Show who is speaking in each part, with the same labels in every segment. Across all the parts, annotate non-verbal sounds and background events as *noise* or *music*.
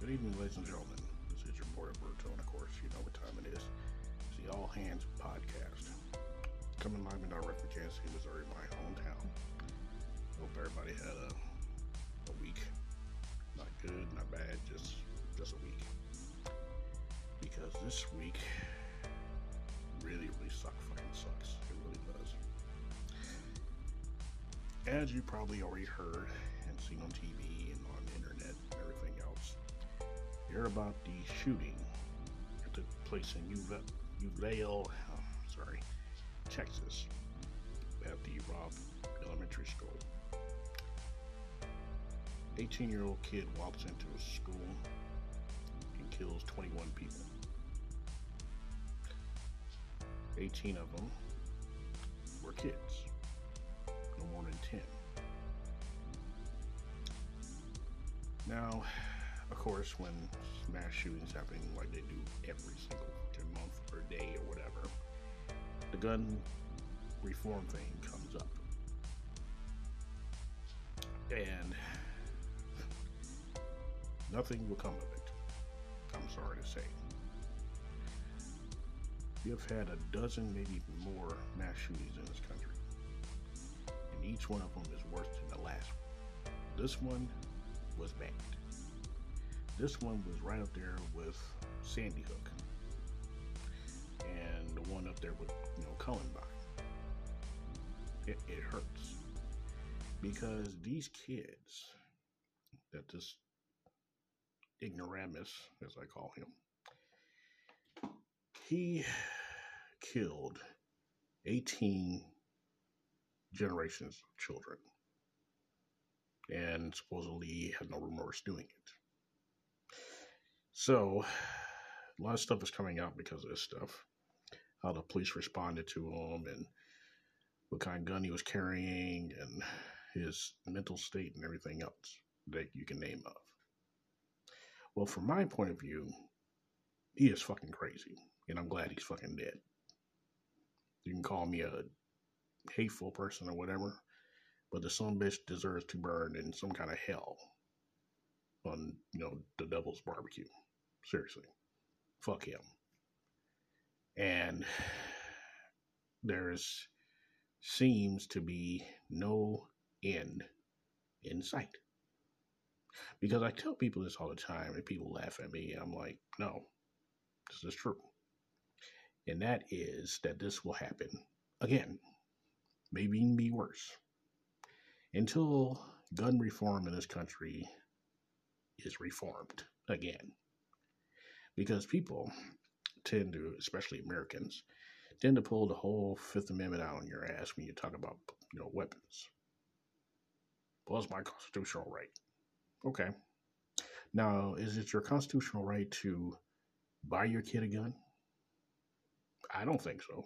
Speaker 1: Good evening, ladies and gentlemen. This is your boy Roberto, and of course, you know what time it is. It's the All Hands Podcast. Coming live and direct from Kansas City, Missouri, my hometown. Hope everybody had a, a week. Not good, not bad, just just a week. Because this week really, really suck fucking sucks. It really does. As you probably already heard and seen on TV you heard about the shooting that took place in Uva- Uvalde, oh, sorry, Texas, at the Robb Elementary School. 18 year old kid walks into a school and kills 21 people. 18 of them were kids, no more than 10. Now, course, when mass shootings happen like they do every single month or day or whatever, the gun reform thing comes up. And nothing will come of it. I'm sorry to say. You've had a dozen, maybe more mass shootings in this country. And each one of them is worse than the last one. This one was bad. This one was right up there with Sandy Hook. And the one up there with, you know, Columbine. It, it hurts. Because these kids that this ignoramus, as I call him, he killed 18 generations of children and supposedly had no remorse doing it. So, a lot of stuff is coming out because of this stuff. How the police responded to him and what kind of gun he was carrying and his mental state and everything else that you can name of. Well, from my point of view, he is fucking crazy and I'm glad he's fucking dead. You can call me a hateful person or whatever, but the son bitch deserves to burn in some kind of hell on, you know, the devil's barbecue. Seriously. Fuck him. And there's seems to be no end in sight. Because I tell people this all the time, and people laugh at me. I'm like, no, this is true and that is that this will happen again, maybe even be worse, until gun reform in this country is reformed again. Because people tend to, especially Americans, tend to pull the whole Fifth Amendment out on your ass when you talk about you know weapons. Well, it's my constitutional right. Okay. Now, is it your constitutional right to buy your kid a gun? I don't think so.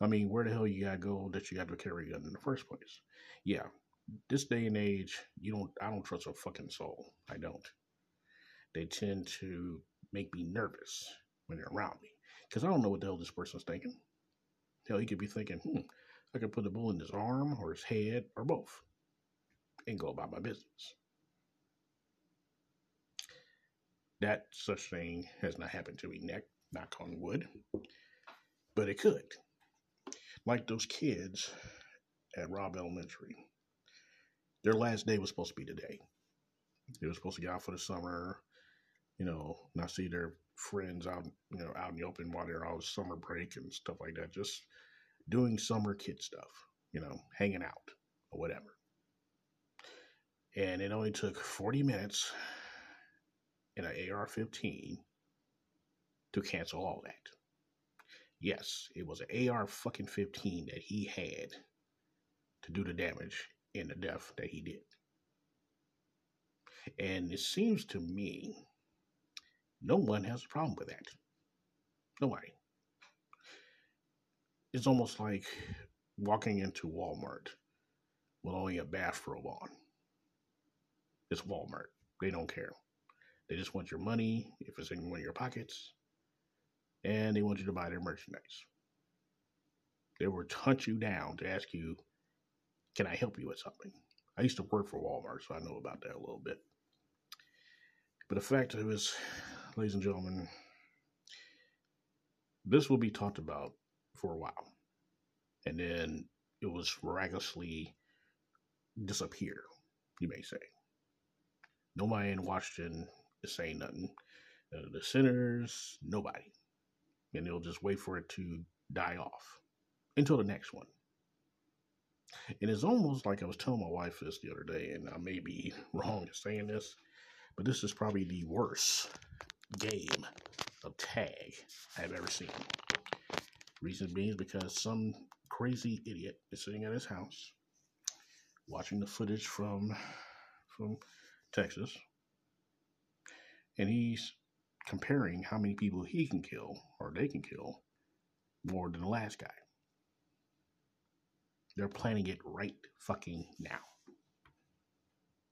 Speaker 1: I mean, where the hell you gotta go that you got to carry a gun in the first place? Yeah, this day and age, you don't. I don't trust a fucking soul. I don't. They tend to make me nervous when they're around me because I don't know what the hell this person's thinking. Hell, he could be thinking, hmm, I could put a bullet in his arm or his head or both, and go about my business. That such thing has not happened to me. Neck knock on wood, but it could. Like those kids at Robb Elementary, their last day was supposed to be today. They were supposed to get out for the summer, you know, not see their friends out, you know, out in the open while they're on summer break and stuff like that. Just doing summer kid stuff, you know, hanging out or whatever. And it only took 40 minutes in an AR 15 to cancel all that. Yes, it was an AR fucking 15 that he had to do the damage and the death that he did. And it seems to me no one has a problem with that. Nobody. It's almost like walking into Walmart with only a bathrobe on. It's Walmart. They don't care. They just want your money if it's in one of your pockets and they want you to buy their merchandise. They will hunt you down to ask you, Can I help you with something? I used to work for Walmart, so I know about that a little bit. But the fact is, ladies and gentlemen, this will be talked about for a while. And then it was miraculously disappear, you may say. Nobody in Washington is saying nothing. The senators, nobody. And they'll just wait for it to die off until the next one. And it's almost like I was telling my wife this the other day, and I may be *laughs* wrong in saying this, but this is probably the worst game of tag I've ever seen. Reason being is because some crazy idiot is sitting at his house watching the footage from from Texas, and he's comparing how many people he can kill or they can kill more than the last guy. They're planning it right fucking now.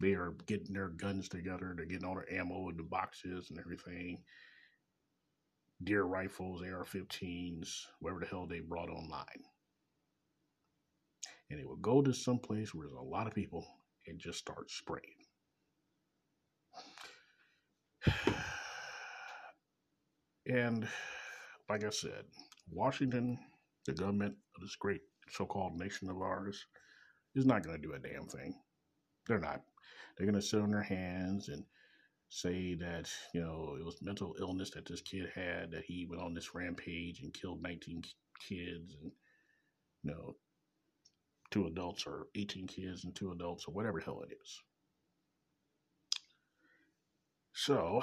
Speaker 1: They are getting their guns together. They're getting all their ammo in the boxes and everything. Deer rifles, AR 15s, whatever the hell they brought online. And it will go to some place where there's a lot of people and just start spraying. *sighs* And like I said, Washington, the government of this great so called nation of ours, is not going to do a damn thing. They're not. They're going to sit on their hands and say that, you know, it was mental illness that this kid had, that he went on this rampage and killed 19 kids and, you know, two adults or 18 kids and two adults or whatever hell it is. So,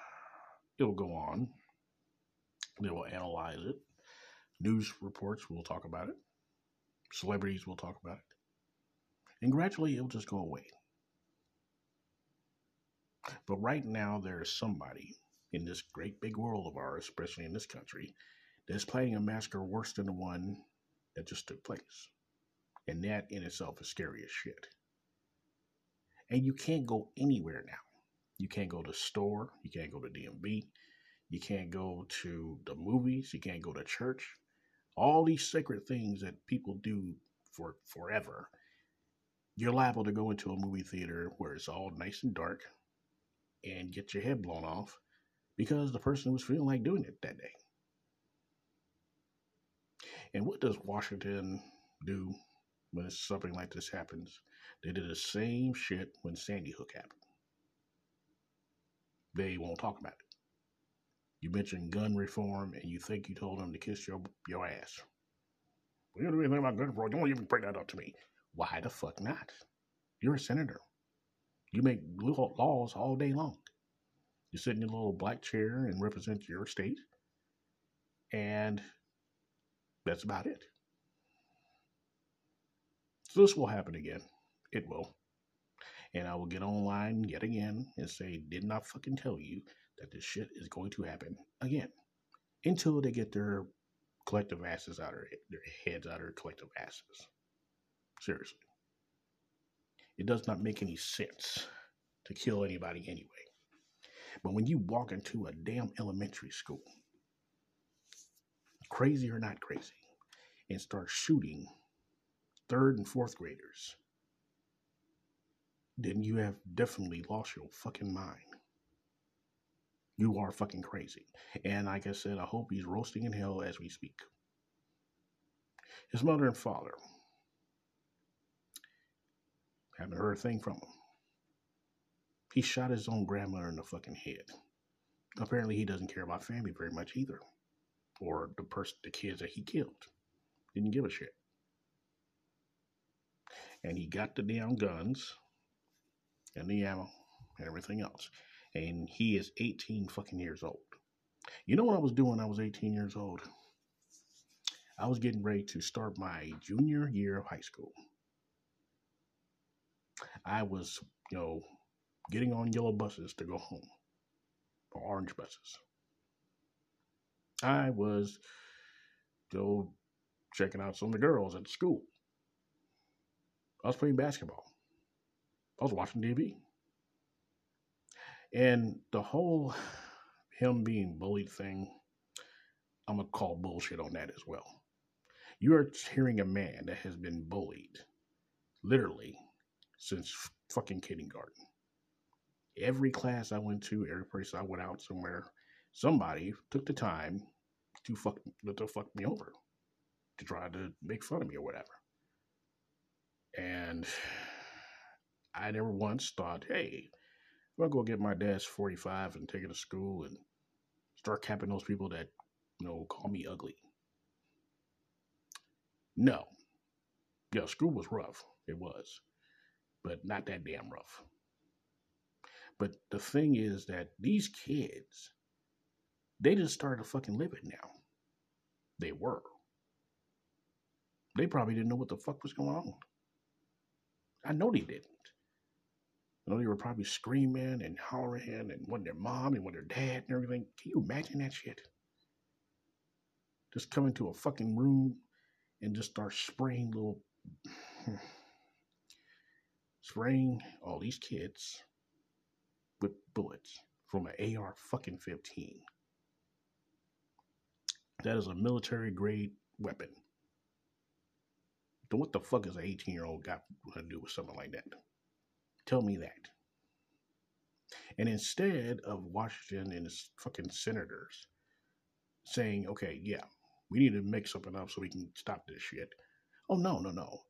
Speaker 1: *sighs* it will go on. They will analyze it. News reports will talk about it. Celebrities will talk about it. And gradually it'll just go away. But right now, there is somebody in this great big world of ours, especially in this country, that's planning a massacre worse than the one that just took place. And that in itself is scary as shit. And you can't go anywhere now. You can't go to store. You can't go to DMV. You can't go to the movies. You can't go to church. All these sacred things that people do for forever. You're liable to go into a movie theater where it's all nice and dark and get your head blown off because the person was feeling like doing it that day. And what does Washington do when something like this happens? They did the same shit when Sandy Hook happened. They won't talk about it. You mentioned gun reform, and you think you told them to kiss your your ass. We don't do anything about gun reform. Don't even bring that up to me. Why the fuck not? You're a senator. You make laws all day long. You sit in your little black chair and represent your state, and that's about it. So this will happen again. It will. And I will get online yet again and say, did not fucking tell you that this shit is going to happen again until they get their collective asses out of their heads out of their collective asses. Seriously. It does not make any sense to kill anybody anyway. But when you walk into a damn elementary school, crazy or not crazy, and start shooting third and fourth graders, then you have definitely lost your fucking mind. You are fucking crazy. And like I said, I hope he's roasting in hell as we speak. His mother and father haven't heard a thing from him. He shot his own grandmother in the fucking head. Apparently, he doesn't care about family very much either, or the person, the kids that he killed. Didn't give a shit. And he got the damn guns and the ammo and everything else and he is 18 fucking years old. You know what I was doing I was 18 years old? I was getting ready to start my junior year of high school. I was, you know, getting on yellow buses to go home, or orange buses. I was, you know, checking out some of the girls at school. I was playing basketball. I was watching TV. And the whole him being bullied thing, I'm going to call bullshit on that as well. You are hearing a man that has been bullied literally since fucking kindergarten. Every class I went to, every place I went out somewhere, somebody took the time to fuck to fuck me over, to try to make fun of me or whatever. And I never once thought, hey, I'm gonna go get my dad's 45 and take it to school and start capping those people that, you know, call me ugly. No. Yeah, school was rough. It was. But not that damn rough. But the thing is that these kids, they just started fucking living now. They were. They probably didn't know what the fuck was going on. I know they didn't. I know they were probably screaming and hollering and wanting their mom and wanting their dad and everything. Can you imagine that shit? Just come into a fucking room and just start spraying little *sighs* spraying all these kids with bullets from an AR fucking 15. That is a military grade weapon. Then what the fuck is an 18 year old got to do with something like that? Tell me that. And instead of Washington and his fucking senators saying, okay, yeah, we need to make something up so we can stop this shit. Oh, no, no, no.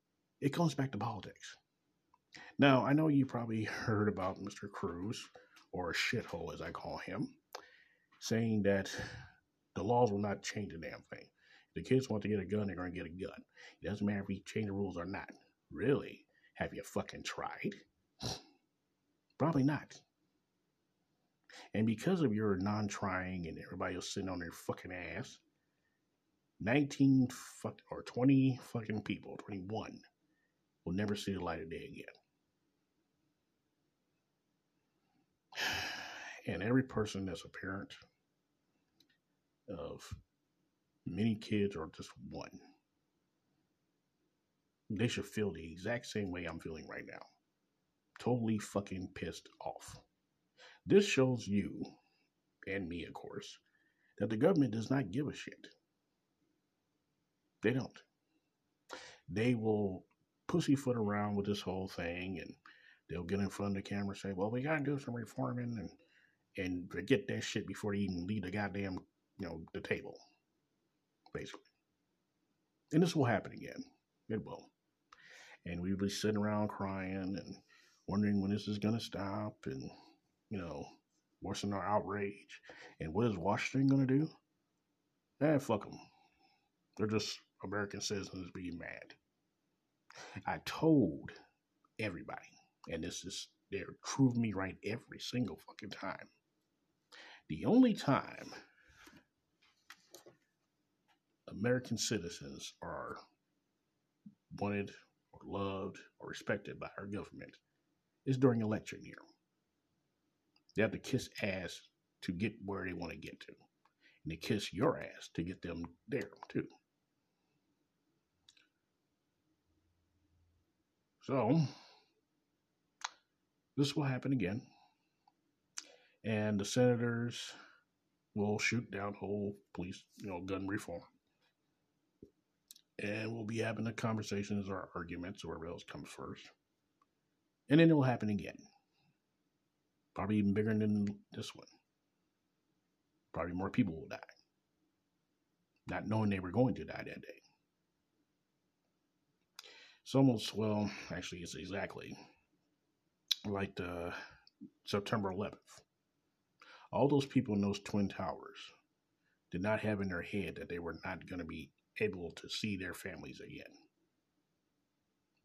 Speaker 1: It comes back to politics. Now, I know you probably *laughs* heard about Mr. Cruz, or shithole as I call him, saying that the laws will not change a damn thing. If the kids want to get a gun, they're going to get a gun. It doesn't matter if we change the rules or not. Really? Have you fucking tried? Probably not. And because of your non trying and everybody else sitting on their fucking ass, 19 fuck, or 20 fucking people, 21, will never see the light of day again. *sighs* And every person that's a parent of many kids or just one, they should feel the exact same way I'm feeling right now. Totally fucking pissed off. This shows you, and me, of course, that the government does not give a shit. They don't. They will pussyfoot around with this whole thing and they'll get in front of the camera and say, well, we got to do some reforming and and forget that shit before they even leave the goddamn, you know, the table, basically. And this will happen again. It will. And we'll be sitting around crying and wondering when this is going to stop and, you know, worsen our outrage. And what is Washington going to do? Eh, fuck them. They're just American citizens being mad. I told everybody, and this is, they're proving me right every single fucking time. The only time American citizens are wanted or loved or respected by our government is during election year. They have to kiss ass to get where they want to get to. And they kiss your ass to get them there too. So, this will happen again and the senators will shoot down whole police, you know, gun reform. And we'll be having the conversations or arguments, or whatever else comes first. And then it will happen again. Probably even bigger than this one. Probably more people will die. Not knowing they were going to die that day. It's almost, well, actually, it's exactly like the September 11th all those people in those twin towers did not have in their head that they were not going to be able to see their families again.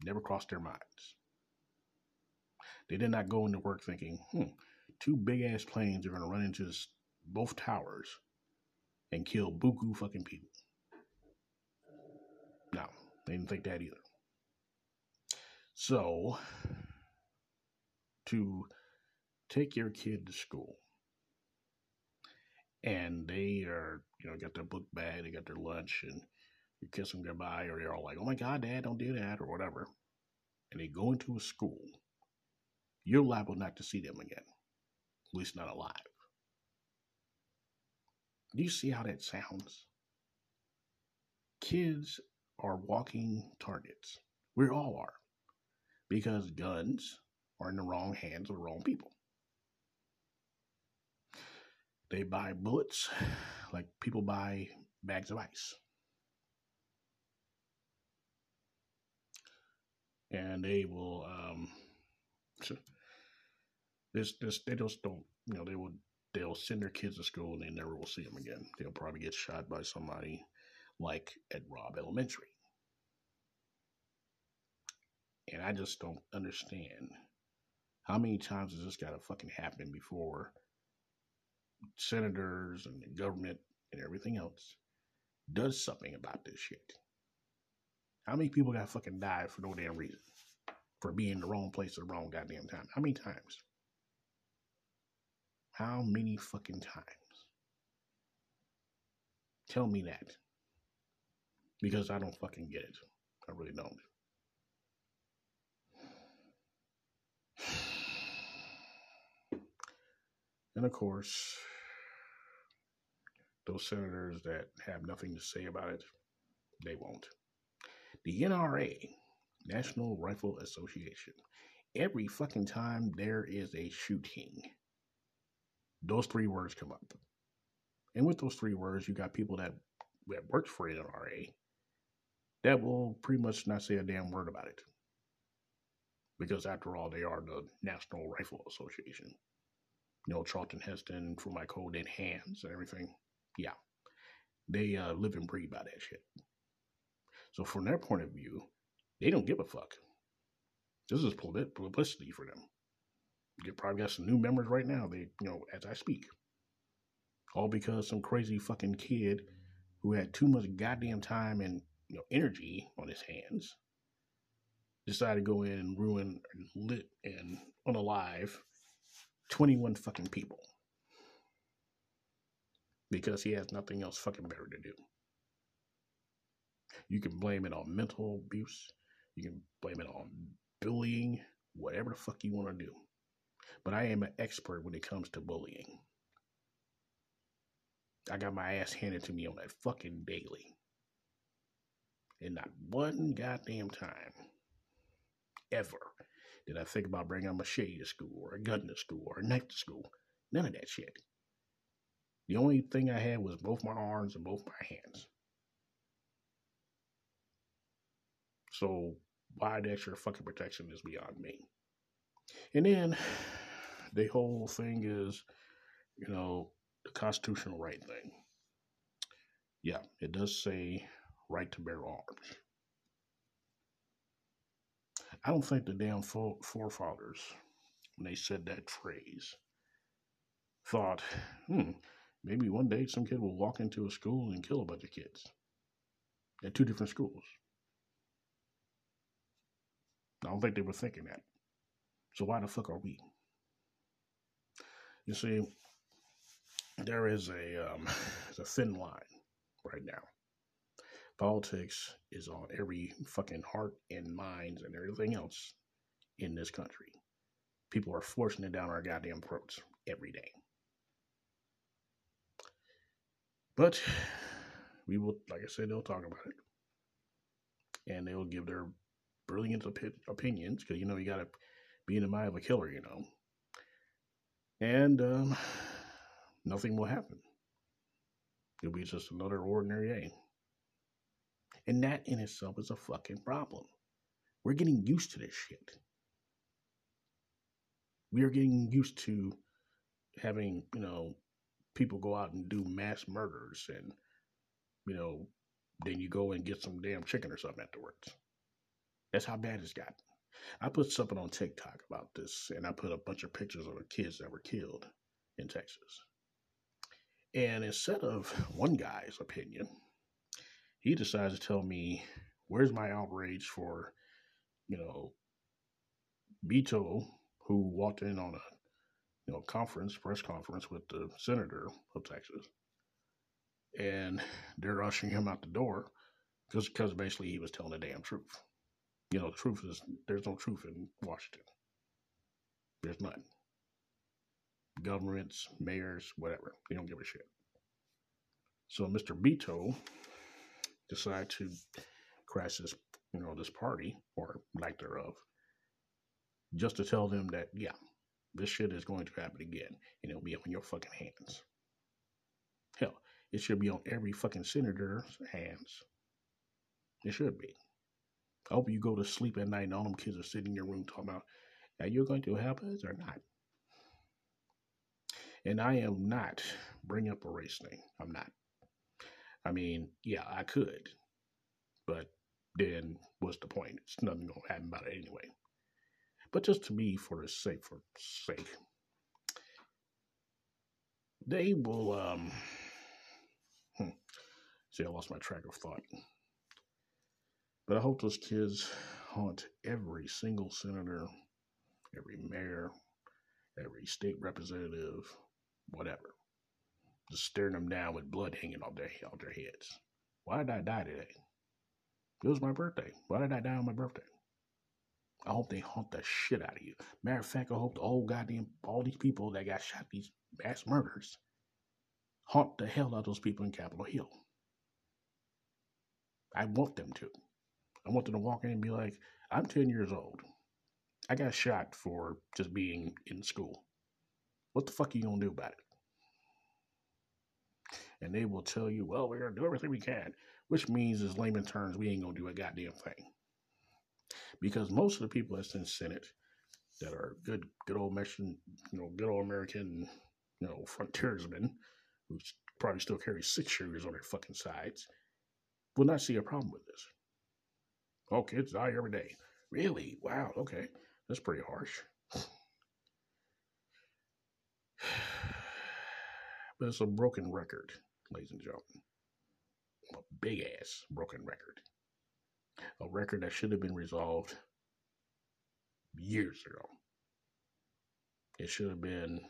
Speaker 1: Never crossed their minds. They did not go into work thinking, hmm, two big ass planes are going to run into this, both towers and kill buku fucking people. No, they didn't think that either. So, to take your kid to school and they are, you know, got their book bag, they got their lunch, and you kiss them goodbye, or they're all like, "Oh my God, Dad, don't do that," or whatever, and they go into a school, you're liable not to see them again, at least not alive. Do you see how that sounds? Kids are walking targets. We all are, because guns are in the wrong hands of the wrong people. They buy bullets like people buy bags of ice. And they will, um, this, this, they just don't, you know, they will, they'll send their kids to school and they never will see them again. They'll probably get shot by somebody like at Robb Elementary. And I just don't understand how many times has this got to fucking happen before senators and the government and everything else does something about this shit? How many people got fucking died for no damn reason? For being in the wrong place at the wrong goddamn time? How many times? How many fucking times? Tell me that. Because I don't fucking get it. I really don't. *sighs* And of course, those senators that have nothing to say about it, they won't. The NRA, National Rifle Association, every fucking time there is a shooting, those three words come up. And with those three words, you got people that, that works for NRA that will pretty much not say a damn word about it. Because after all, they are the National Rifle Association you know, Charlton Heston for my cold dead hands and everything. Yeah. They uh, live and breathe by that shit. So from their point of view, they don't give a fuck. This is publicity for them. They probably got some new members right now. They, you know, as I speak, all because some crazy fucking kid who had too much goddamn time and you know energy on his hands decided to go in and ruin and lit and unalive 21 fucking people because he has nothing else fucking better to do. You can blame it on mental abuse, you can blame it on bullying, whatever the fuck you want to do. But I am an expert when it comes to bullying. I got my ass handed to me on that fucking daily. And not one goddamn time, ever, did I think about bringing a machete to school or a gun to school or a knife to school? None of that shit. The only thing I had was both my arms and both my hands. So why the extra fucking protection is beyond me. And then the whole thing is, you know, the constitutional right thing. Yeah, it does say right to bear arms. I don't think the damn forefathers, when they said that phrase, thought, hmm, maybe one day some kid will walk into a school and kill a bunch of kids at two different schools. I don't think they were thinking that. So why the fuck are we? You see, there is a um, *laughs* a thin line right now Politics is on every fucking heart and minds and everything else in this country. People are forcing it down our goddamn throats every day. But we will, like I said, they'll talk about it. And they'll give their brilliant op- opinions because, you know, you got to be in the mind of a killer, you know. And um, nothing will happen. It'll be just another ordinary day. And that in itself is a fucking problem. We're getting used to this shit. We are getting used to having, you know, people go out and do mass murders and, you know, then you go and get some damn chicken or something afterwards. That's how bad it's gotten. I put something on TikTok about this and I put a bunch of pictures of the kids that were killed in Texas. And instead of one guy's opinion, he decides to tell me, where's my outrage for, you know, Beto, who walked in on a, you know, conference, press conference with the senator of Texas, and they're rushing him out the door because because basically he was telling the damn truth. You know, truth is there's no truth in Washington. There's none. Governments, mayors, whatever, they don't give a shit. So Mr. Beto decided to crash this, you know, this party or lack thereof, just to tell them that, yeah, this shit is going to happen again and it'll be on your fucking hands. Hell, it should be on every fucking senator's hands. It should be. I hope you go to sleep at night and all them kids are sitting in your room talking about, are you going to help us or not? And I am not bring up a race thing. I'm not. I mean, yeah, I could, but then what's the point? It's nothing gonna happen about it anyway. But just to be for the sake, for sake, they will. um hmm, See, I lost my track of thought. But I hope those kids haunt every single senator, every mayor, every state representative, whatever. Just staring them down with blood hanging off their, off their heads. Why did I die today? It was my birthday. Why did I die on my birthday? I hope they haunt the shit out of you. Matter of fact, I hope the goddamn, all these people that got shot, these mass murders, haunt the hell out of those people in Capitol Hill. I want them to. I want them to walk in and be like, I'm 10 years old. I got shot for just being in school. What the fuck are you going to do about it? And they will tell you, well, we're going to do everything we can, which means, as layman terms, we ain't going to do a goddamn thing. Because most of the people that's in Senate that are good, good old Mexican, you know, good old American, you know, frontiersmen who probably still carry six shooters on their fucking sides will not see a problem with this. Oh, kids die every day. Really? Wow. Okay. That's pretty harsh. *sighs* But it's a broken record, ladies and gentlemen. A big ass broken record. A record that should have been resolved years ago. It should have been,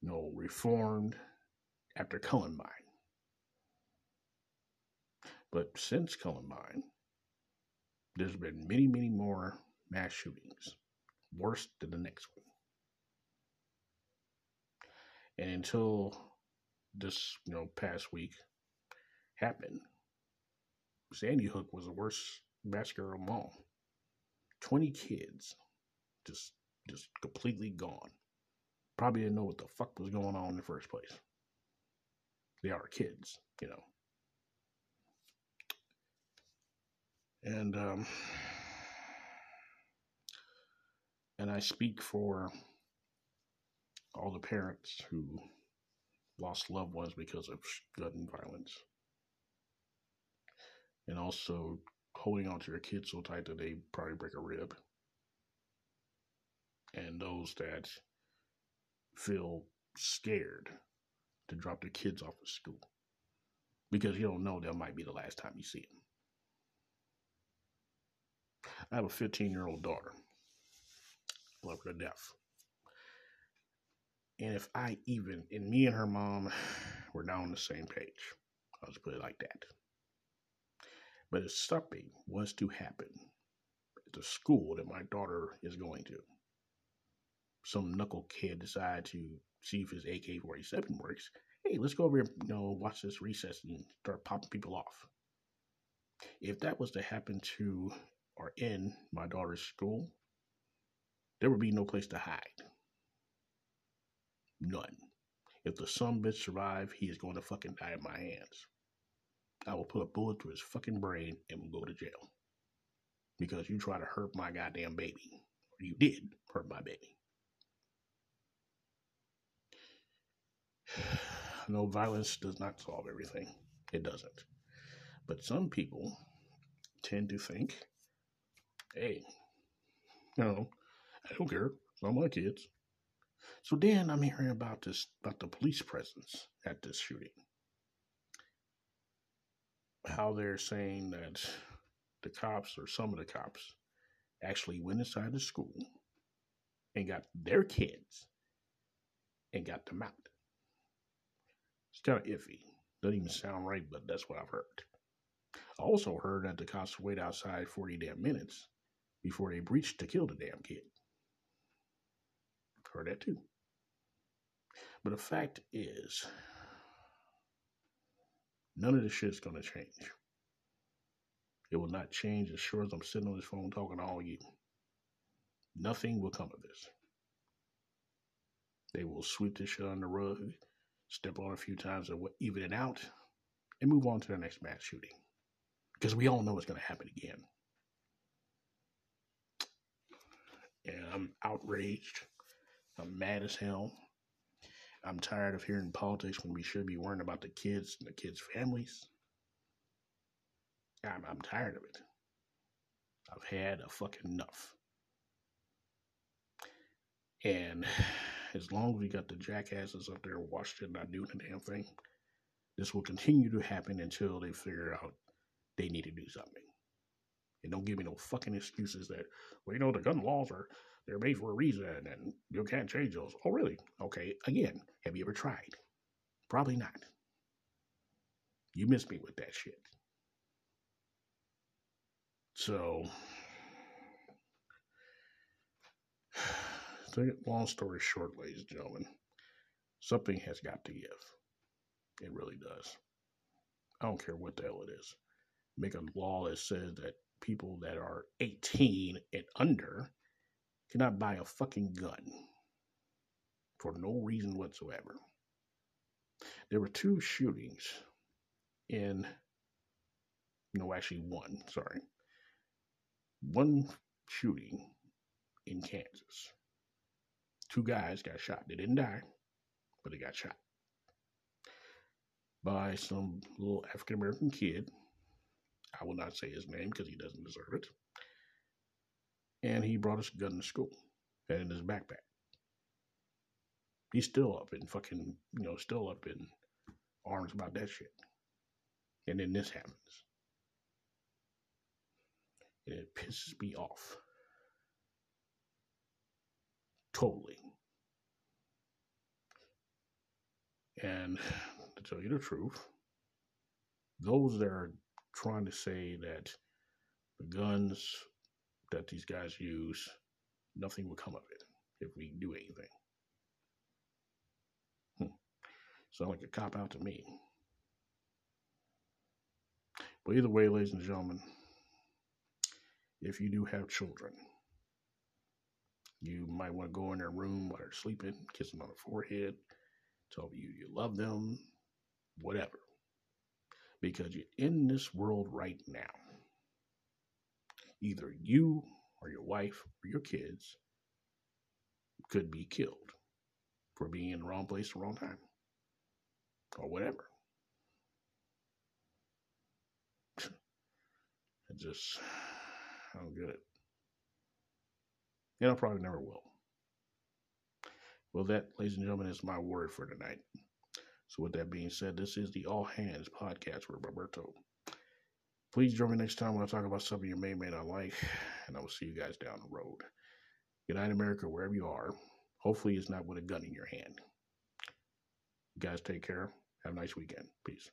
Speaker 1: you know, reformed after Columbine. But since Columbine, there's been many, many more mass shootings, worse than the next one. And until this, you know, past week happened, Sandy Hook was the worst massacre of them all. Twenty kids, just, just completely gone. Probably didn't know what the fuck was going on in the first place. They are kids, you know. And um, and I speak for all the parents who lost loved ones because of gun violence. And also holding on to your kids so tight that they probably break a rib. And those that feel scared to drop their kids off at school because you don't know that might be the last time you see them. I have a 15 year old daughter. Love her to death. And if I even, and me and her mom *sighs* were now on the same page, I'll just put it like that. But if something was to happen at the school that my daughter is going to, some knuckle kid decide to see if his AK 47 works, hey, let's go over and you know, watch this recess and start popping people off. If that was to happen to or in my daughter's school, there would be no place to hide. None. If the son bitch survive, he is going to fucking die in my hands. I will put a bullet through his fucking brain and will go to jail. Because you try to hurt my goddamn baby. Or you did hurt my baby. *sighs* No, violence does not solve everything. It doesn't. But some people tend to think, hey, you know, I don't care. It's not my kids. So then I'm hearing about this about the police presence at this shooting. How they're saying that the cops or some of the cops actually went inside the school and got their kids and got them out. It's kind of iffy. Doesn't even sound right, but that's what I've heard. I also heard that the cops wait outside 40 damn minutes before they breached to kill the damn kid. Heard that too. But the fact is, none of this shit's to change. It will not change as sure as I'm sitting on this phone talking to all you. Nothing will come of this. They will sweep this shit under the rug step on a few times and even it out, and move on to the next mass shooting. Because we all know it's going to happen again. And I'm outraged. I'm mad as hell. I'm tired of hearing politics when we should be worrying about the kids and the kids' families. I'm, I'm tired of it. I've had a fucking enough. And *sighs* as long as we got the jackasses up there watching not doing a damn thing, this will continue to happen until they figure out they need to do something. And don't give me no fucking excuses that, well, you know, the gun laws are they're made for a reason and you can't change those. Oh, really? Okay. Again, have you ever tried? Probably not. You missed me with that shit. *sighs* So, long story short, ladies and gentlemen, something has got to give. It really does. I don't care what the hell it is. Make a law that says that people that are 18 and under cannot buy a fucking gun for no reason whatsoever. There were two shootings in, no, actually one, sorry. One shooting in Kansas. Two guys got shot. They didn't die, but they got shot by some little African American kid. I will not say his name because he doesn't deserve it and he brought his gun to school and in his backpack. He's still up in fucking, you know, still up in arms about that shit. And then this happens. And it pisses me off. Totally. And *sighs* to tell you the truth, those that are trying to say that the guns that these guys use, nothing will come of it if we do anything. Hmm. Sound like a cop out to me. But either way, ladies and gentlemen, if you do have children, you might want to go in their room while they're sleeping, kiss them on the forehead, tell you you love them, whatever. Because you're in this world right now either you or your wife or your kids could be killed for being in the wrong place at the wrong time or whatever. *sighs* I just, I don't get it. And I probably never will. Well, that, ladies and gentlemen, is my word for tonight. So, with that being said, this is the All Hands podcast with Roberto. Please join me next time when I talk about something you may may not like, and I will see you guys down the road. Good night, America, wherever you are. Hopefully, it's not with a gun in your hand. You guys take care. Have a nice weekend. Peace.